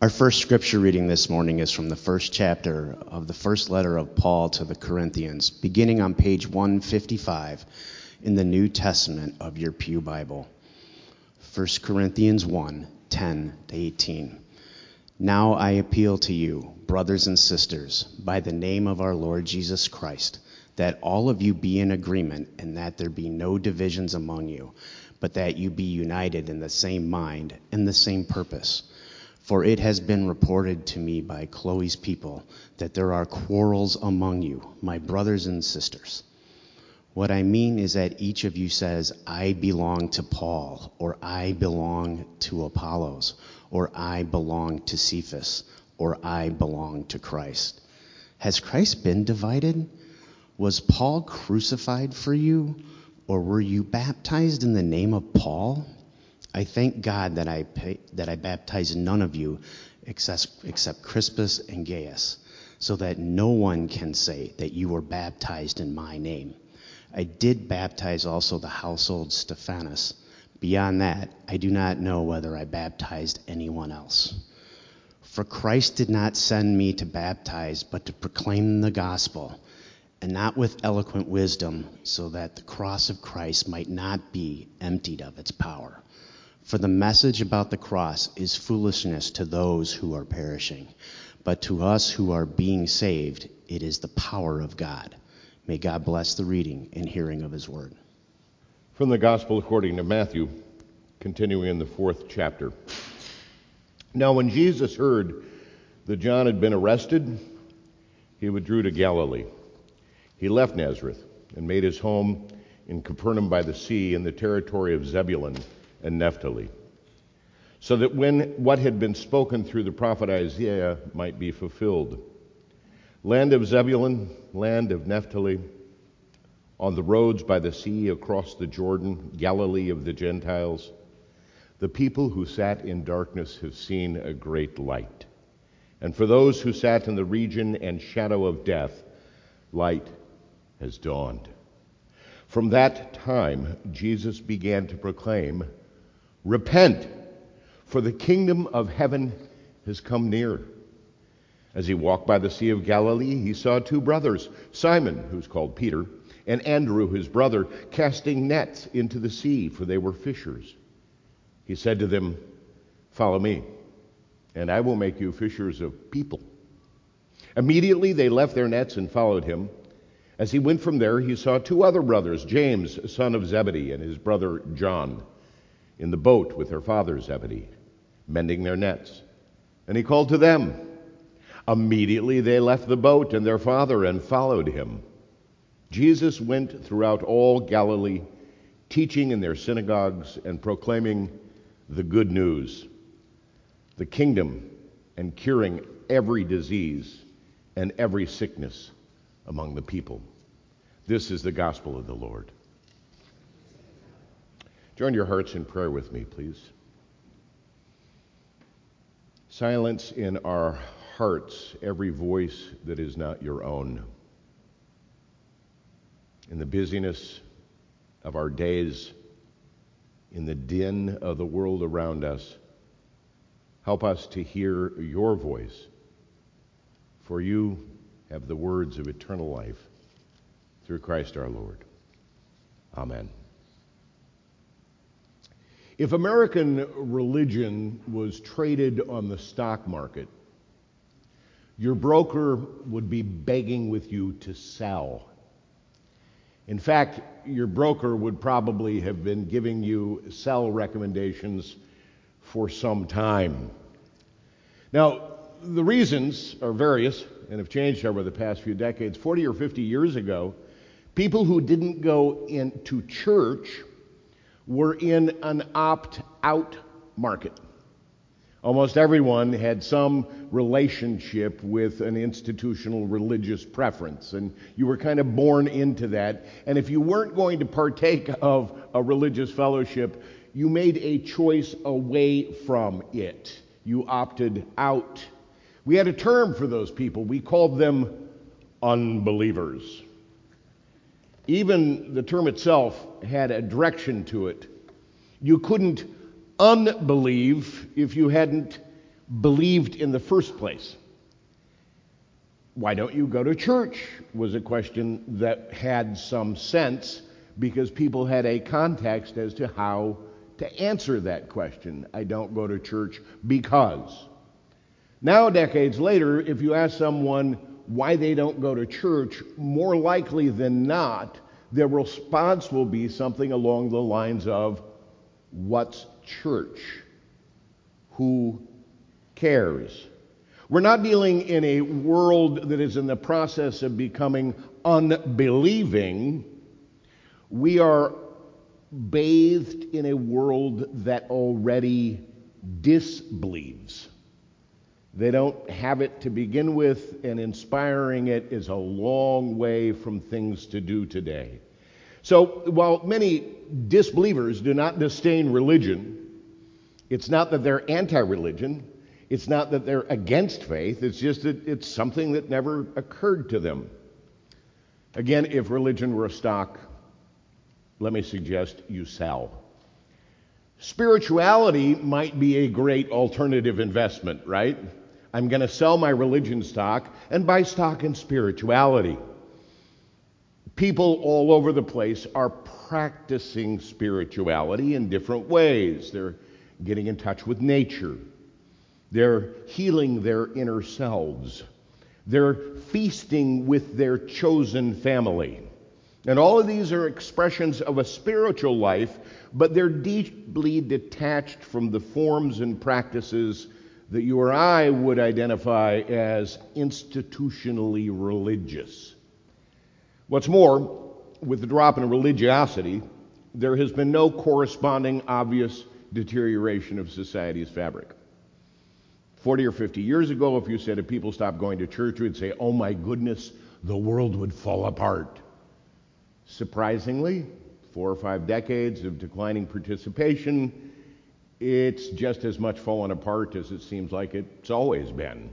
Our first scripture reading this morning is from the first chapter of the first letter of Paul to the Corinthians, beginning on page 155 in the New Testament of your Pew Bible. 1 Corinthians 1 10 to 18. Now I appeal to you, brothers and sisters, by the name of our Lord Jesus Christ, that all of you be in agreement and that there be no divisions among you, but that you be united in the same mind and the same purpose. For it has been reported to me by Chloe's people that there are quarrels among you, my brothers and sisters. What I mean is that each of you says, I belong to Paul, or I belong to Apollos, or I belong to Cephas, or I belong to Christ. Has Christ been divided? Was Paul crucified for you, or were you baptized in the name of Paul? I thank God that I, pay, that I baptized none of you except, except Crispus and Gaius, so that no one can say that you were baptized in my name. I did baptize also the household Stephanas. Beyond that, I do not know whether I baptized anyone else. For Christ did not send me to baptize, but to proclaim the gospel, and not with eloquent wisdom, so that the cross of Christ might not be emptied of its power. For the message about the cross is foolishness to those who are perishing, but to us who are being saved, it is the power of God. May God bless the reading and hearing of his word. From the Gospel according to Matthew, continuing in the fourth chapter. Now, when Jesus heard that John had been arrested, he withdrew to Galilee. He left Nazareth and made his home in Capernaum by the sea in the territory of Zebulun and Naphtali, so that when what had been spoken through the prophet Isaiah might be fulfilled. Land of Zebulun, land of Naphtali, on the roads by the sea across the Jordan, Galilee of the Gentiles, the people who sat in darkness have seen a great light. And for those who sat in the region and shadow of death, light has dawned. From that time, Jesus began to proclaim, Repent, for the kingdom of heaven has come near. As he walked by the Sea of Galilee, he saw two brothers, Simon, who's called Peter, and Andrew, his brother, casting nets into the sea, for they were fishers. He said to them, Follow me, and I will make you fishers of people. Immediately they left their nets and followed him. As he went from there, he saw two other brothers, James, son of Zebedee, and his brother John in the boat with their father Zebedee, mending their nets. And he called to them. Immediately they left the boat and their father and followed him. Jesus went throughout all Galilee, teaching in their synagogues and proclaiming the good news, the kingdom, and curing every disease and every sickness among the people. This is the gospel of the Lord. Join your hearts in prayer with me, please. Silence in our hearts every voice that is not your own. In the busyness of our days, in the din of the world around us, help us to hear your voice, for you have the words of eternal life through Christ our Lord. Amen. If American religion was traded on the stock market, your broker would be begging with you to sell. In fact, your broker would probably have been giving you sell recommendations for some time. Now, the reasons are various and have changed over the past few decades. 40 or 50 years ago, people who didn't go into church were in an opt out market. Almost everyone had some relationship with an institutional religious preference, and you were kind of born into that. And if you weren't going to partake of a religious fellowship, you made a choice away from it. You opted out. We had a term for those people. We called them unbelievers. Even the term itself had a direction to it. You couldn't unbelieve if you hadn't believed in the first place. Why don't you go to church? was a question that had some sense because people had a context as to how to answer that question. I don't go to church because. Now, decades later, if you ask someone why they don't go to church, more likely than not, their response will be something along the lines of, What's church? Who cares? We're not dealing in a world that is in the process of becoming unbelieving. We are bathed in a world that already disbelieves. They don't have it to begin with, and inspiring it is a long way from things to do today. So, while many disbelievers do not disdain religion, it's not that they're anti religion, it's not that they're against faith, it's just that it's something that never occurred to them. Again, if religion were a stock, let me suggest you sell. Spirituality might be a great alternative investment, right? I'm going to sell my religion stock and buy stock in spirituality. People all over the place are practicing spirituality in different ways. They're getting in touch with nature, they're healing their inner selves, they're feasting with their chosen family. And all of these are expressions of a spiritual life, but they're deeply detached from the forms and practices that you or I would identify as institutionally religious. What's more, with the drop in religiosity, there has been no corresponding obvious deterioration of society's fabric. 40 or 50 years ago, if you said if people stopped going to church, we'd say, oh my goodness, the world would fall apart. Surprisingly, four or five decades of declining participation, it's just as much fallen apart as it seems like it's always been.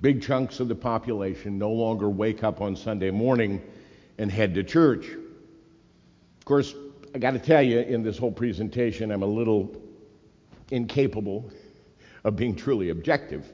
Big chunks of the population no longer wake up on Sunday morning and head to church. Of course, I got to tell you, in this whole presentation, I'm a little incapable of being truly objective.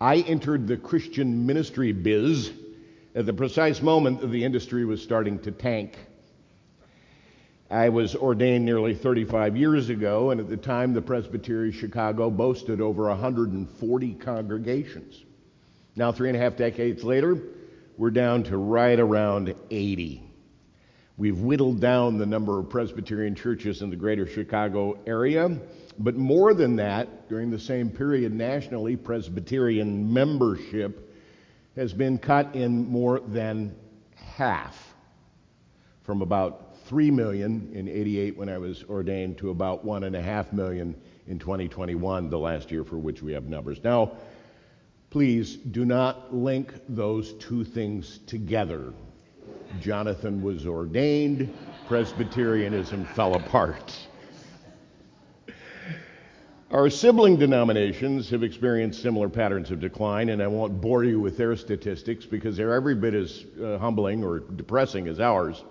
I entered the Christian ministry biz at the precise moment that the industry was starting to tank. I was ordained nearly 35 years ago, and at the time, the Presbytery of Chicago boasted over 140 congregations. Now, three and a half decades later, we're down to right around 80. We've whittled down the number of Presbyterian churches in the greater Chicago area, but more than that, during the same period nationally, Presbyterian membership has been cut in more than half from about 3 million in 88 when I was ordained to about 1.5 million in 2021, the last year for which we have numbers. Now, please do not link those two things together. Jonathan was ordained, Presbyterianism fell apart. Our sibling denominations have experienced similar patterns of decline, and I won't bore you with their statistics because they're every bit as uh, humbling or depressing as ours.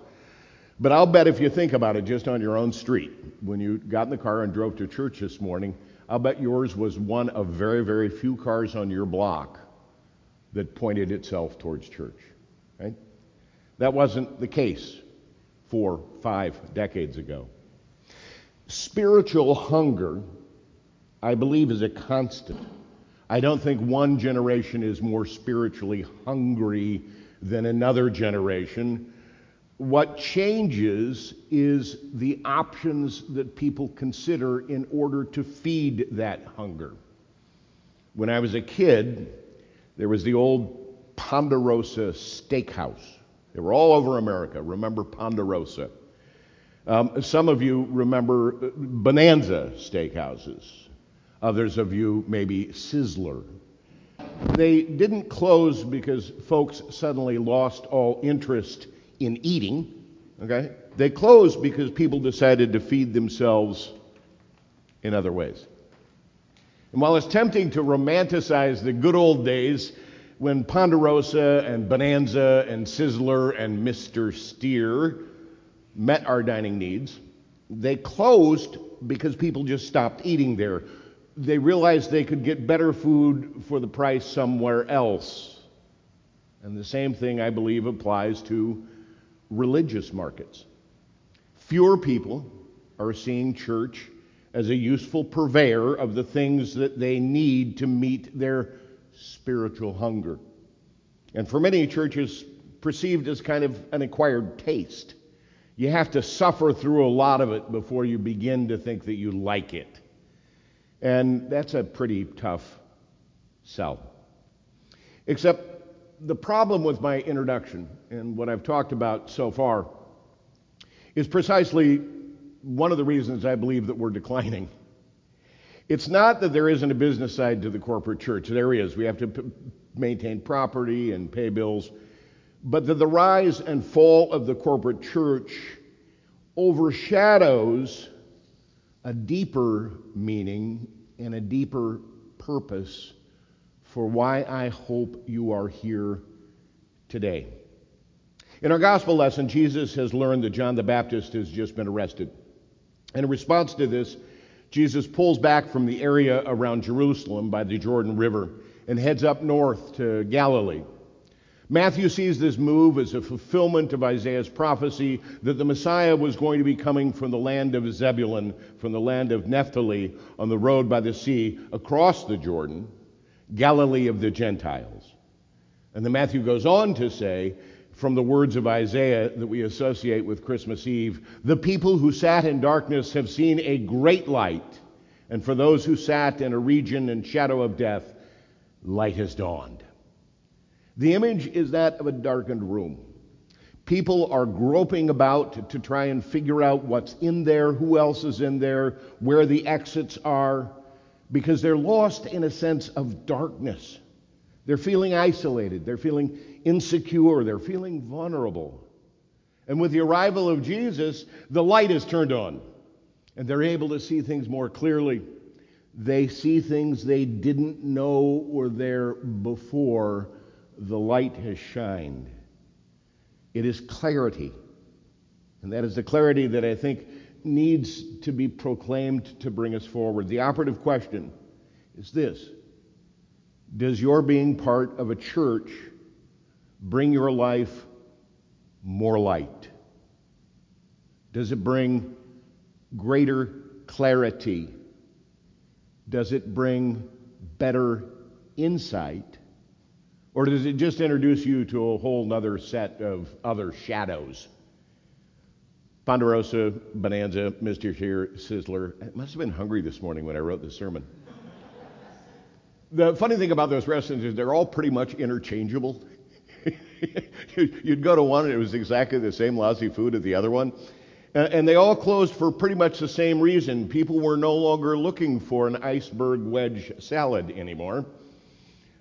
But I'll bet if you think about it just on your own street, when you got in the car and drove to church this morning, I'll bet yours was one of very, very few cars on your block that pointed itself towards church. Right? That wasn't the case four, five decades ago. Spiritual hunger, I believe, is a constant. I don't think one generation is more spiritually hungry than another generation. What changes is the options that people consider in order to feed that hunger. When I was a kid, there was the old Ponderosa Steakhouse. They were all over America. Remember Ponderosa? Um, some of you remember Bonanza Steakhouses. Others of you maybe Sizzler. They didn't close because folks suddenly lost all interest in eating. Okay? They closed because people decided to feed themselves in other ways. And while it's tempting to romanticize the good old days when Ponderosa and Bonanza and Sizzler and Mr. Steer met our dining needs, they closed because people just stopped eating there. they realized they could get better food for the price somewhere else. And the same thing, I believe, applies to religious markets. Fewer people are seeing church as a useful purveyor of the things that they need to meet their spiritual hunger. And for many churches, perceived as kind of an acquired taste. You have to suffer through a lot of it before you begin to think that you like it. And that's a pretty tough sell. Except the problem with my introduction and what I've talked about so far is precisely one of the reasons I believe that we're declining. It's not that there isn't a business side to the corporate church. There is. We have to p- maintain property and pay bills. But that the rise and fall of the corporate church overshadows a deeper meaning and a deeper purpose for why I hope you are here today. In our gospel lesson, Jesus has learned that John the Baptist has just been arrested. And in response to this, Jesus pulls back from the area around Jerusalem by the Jordan River and heads up north to Galilee. Matthew sees this move as a fulfillment of Isaiah's prophecy that the Messiah was going to be coming from the land of Zebulun, from the land of Naphtali, on the road by the sea across the Jordan, Galilee of the Gentiles. And then Matthew goes on to say from the words of Isaiah that we associate with Christmas Eve the people who sat in darkness have seen a great light, and for those who sat in a region and shadow of death, light has dawned. The image is that of a darkened room. People are groping about to try and figure out what's in there, who else is in there, where the exits are, because they're lost in a sense of darkness. They're feeling isolated. They're feeling insecure. They're feeling vulnerable. And with the arrival of Jesus, the light is turned on, and they're able to see things more clearly. They see things they didn't know were there before the light has shined. It is clarity. And that is the clarity that I think needs to be proclaimed to bring us forward. The operative question is this Does your being part of a church bring your life more light? Does it bring greater clarity? Does it bring better insight? Or does it just introduce you to a whole other set of other shadows? Ponderosa, Bonanza, Mr. Shear, Sizzler. I must have been hungry this morning when I wrote this sermon. the funny thing about those restaurants is they're all pretty much interchangeable. You'd go to one and it was exactly the same lousy food as the other one. And they all closed for pretty much the same reason. People were no longer looking for an iceberg wedge salad anymore.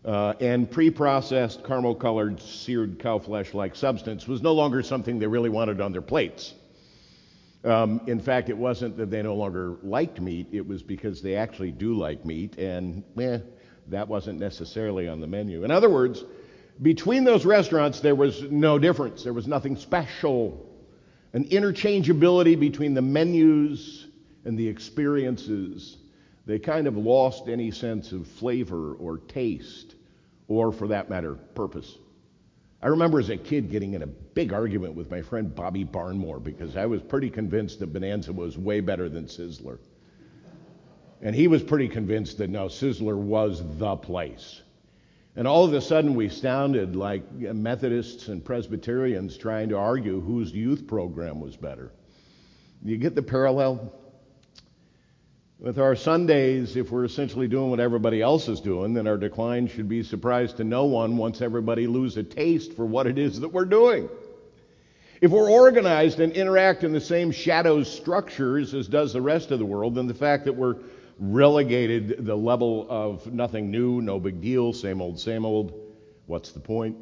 Uh, and pre processed, caramel colored, seared cow flesh like substance was no longer something they really wanted on their plates. Um, in fact, it wasn't that they no longer liked meat, it was because they actually do like meat, and eh, that wasn't necessarily on the menu. In other words, between those restaurants, there was no difference. There was nothing special. An interchangeability between the menus and the experiences. They kind of lost any sense of flavor or taste, or for that matter, purpose. I remember as a kid getting in a big argument with my friend Bobby Barnmore because I was pretty convinced that Bonanza was way better than Sizzler. And he was pretty convinced that no, Sizzler was the place. And all of a sudden, we sounded like Methodists and Presbyterians trying to argue whose youth program was better. You get the parallel? With our Sundays, if we're essentially doing what everybody else is doing, then our decline should be surprise to no one once everybody lose a taste for what it is that we're doing. If we're organized and interact in the same shadow structures as does the rest of the world, then the fact that we're relegated the level of nothing new, no big deal, same old, same old, what's the point?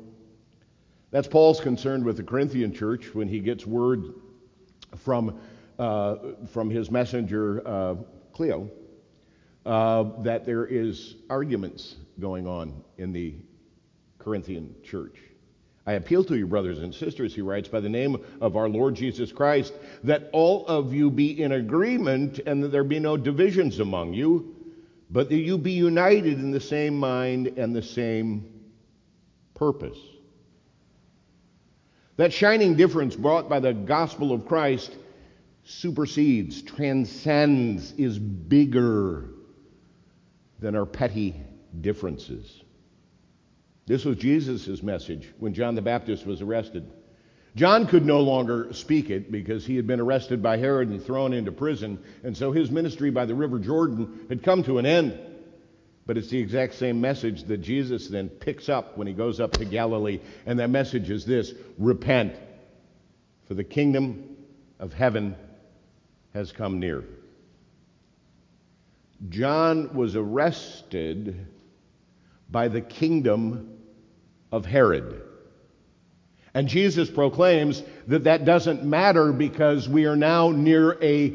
That's Paul's concern with the Corinthian church when he gets word from, uh, from his messenger, uh, Cleo, uh, that there is arguments going on in the Corinthian church. I appeal to you, brothers and sisters, he writes, by the name of our Lord Jesus Christ, that all of you be in agreement and that there be no divisions among you, but that you be united in the same mind and the same purpose. That shining difference brought by the gospel of Christ supersedes, transcends, is bigger than our petty differences. This was Jesus' message when John the Baptist was arrested. John could no longer speak it because he had been arrested by Herod and thrown into prison, and so his ministry by the River Jordan had come to an end. But it's the exact same message that Jesus then picks up when he goes up to Galilee, and that message is this Repent, for the kingdom of heaven has come near. John was arrested by the kingdom of Herod. And Jesus proclaims that that doesn't matter because we are now near a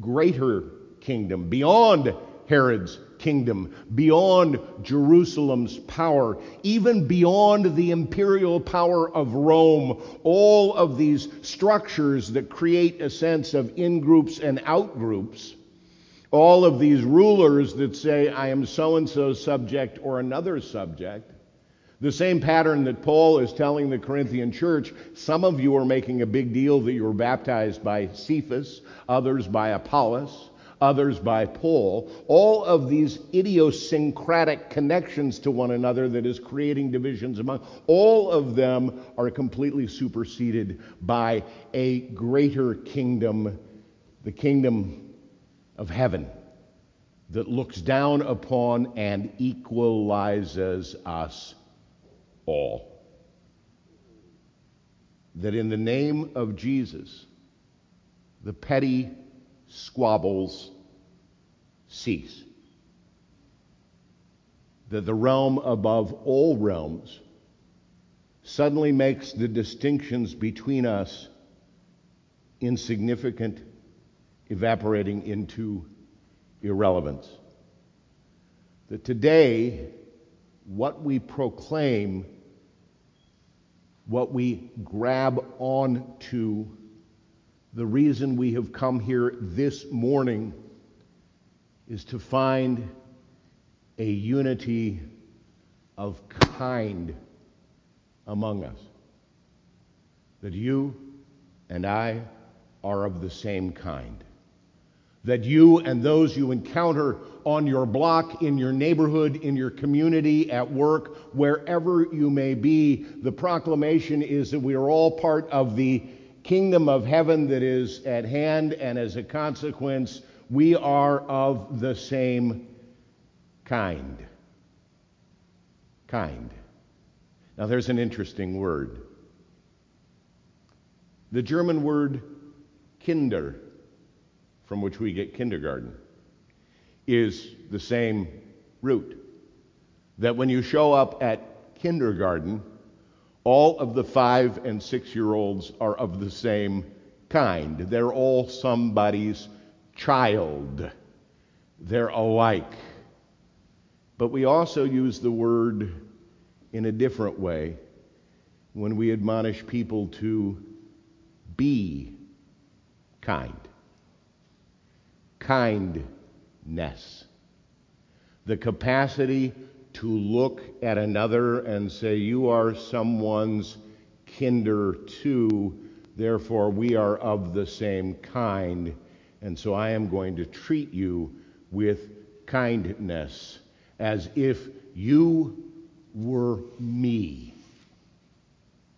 greater kingdom, beyond Herod's kingdom, beyond Jerusalem's power, even beyond the imperial power of Rome. All of these structures that create a sense of in groups and out groups. All of these rulers that say, I am so and so subject or another subject the same pattern that Paul is telling the Corinthian church some of you are making a big deal that you were baptized by Cephas, others by Apollos, others by Paul. All of these idiosyncratic connections to one another that is creating divisions among, all of them are completely superseded by a greater kingdom, the kingdom of heaven that looks down upon and equalizes us all. That in the name of Jesus, the petty squabbles cease. That the realm above all realms suddenly makes the distinctions between us insignificant, evaporating into irrelevance. That today, what we proclaim, what we grab onto, the reason we have come here this morning is to find a unity of kind among us. That you and I are of the same kind that you and those you encounter on your block, in your neighborhood, in your community, at work, wherever you may be, the proclamation is that we are all part of the kingdom of heaven that is at hand, and as a consequence, we are of the same kind. Kind. Now, there's an interesting word. The German word kinder from which we get kindergarten, is the same root. That when you show up at kindergarten, all of the five and six year olds are of the same kind. They're all somebody's child. They're alike. But we also use the word in a different way when we admonish people to be kind kindness, the capacity to look at another and say, You are someone's kinder too, therefore we are of the same kind, and so I am going to treat you with kindness as if you were me.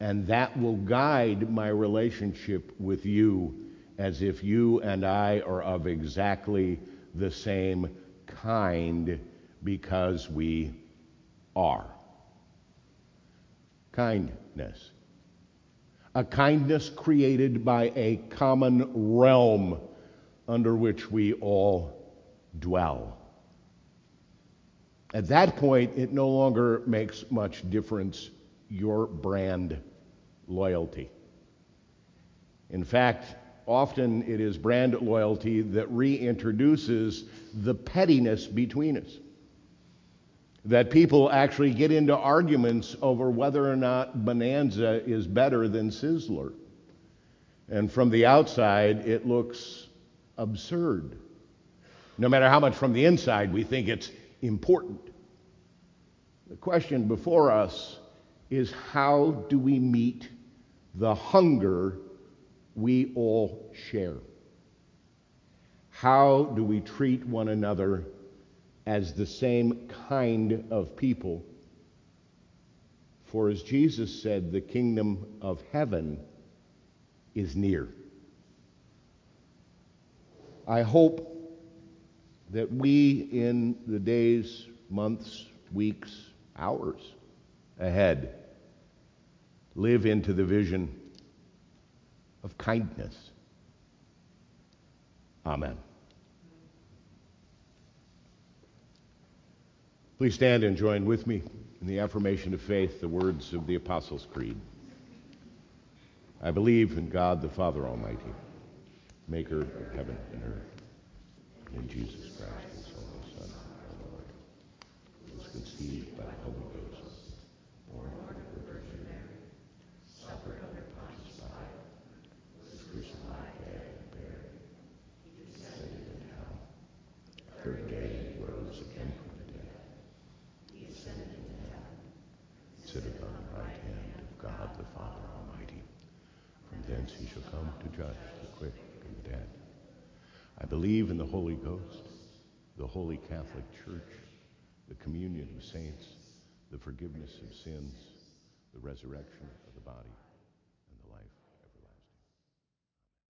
And that will guide my relationship with you as if you and I are of exactly the same kind because we are. Kindness. A kindness created by a common realm under which we all dwell. At that point, it no longer makes much difference your brand loyalty. In fact, often it is brand loyalty that reintroduces the pettiness between us. That people actually get into arguments over whether or not Bonanza is better than Sizzler. And from the outside, it looks absurd. no matter how much from the inside we think it's important. The question before us is how do we meet the hunger we all share? How do we treat one another as the same kind of people? For as Jesus said, the kingdom of heaven is near. I hope that we, in the days, months, weeks, hours ahead, live into the vision of kindness. Amen. Please stand and join with me in the affirmation of faith, the words of the Apostles' Creed. I believe in God the Father Almighty, maker of heaven and earth, and in Jesus Christ, his only Son, our Lord, who was conceived by the Holy Ghost, born of the Virgin Mary, suffered under Pontius Pilate, was crucified, dead, and buried. He descended into hell. The third day he rose again from the dead. He ascended into heaven, sitteth on the right hand of God the Father Almighty. From thence he shall come to judge the quick and the dead. I believe in the Holy Ghost, the holy Catholic Church, the communion of saints, the forgiveness of sins, the resurrection of the body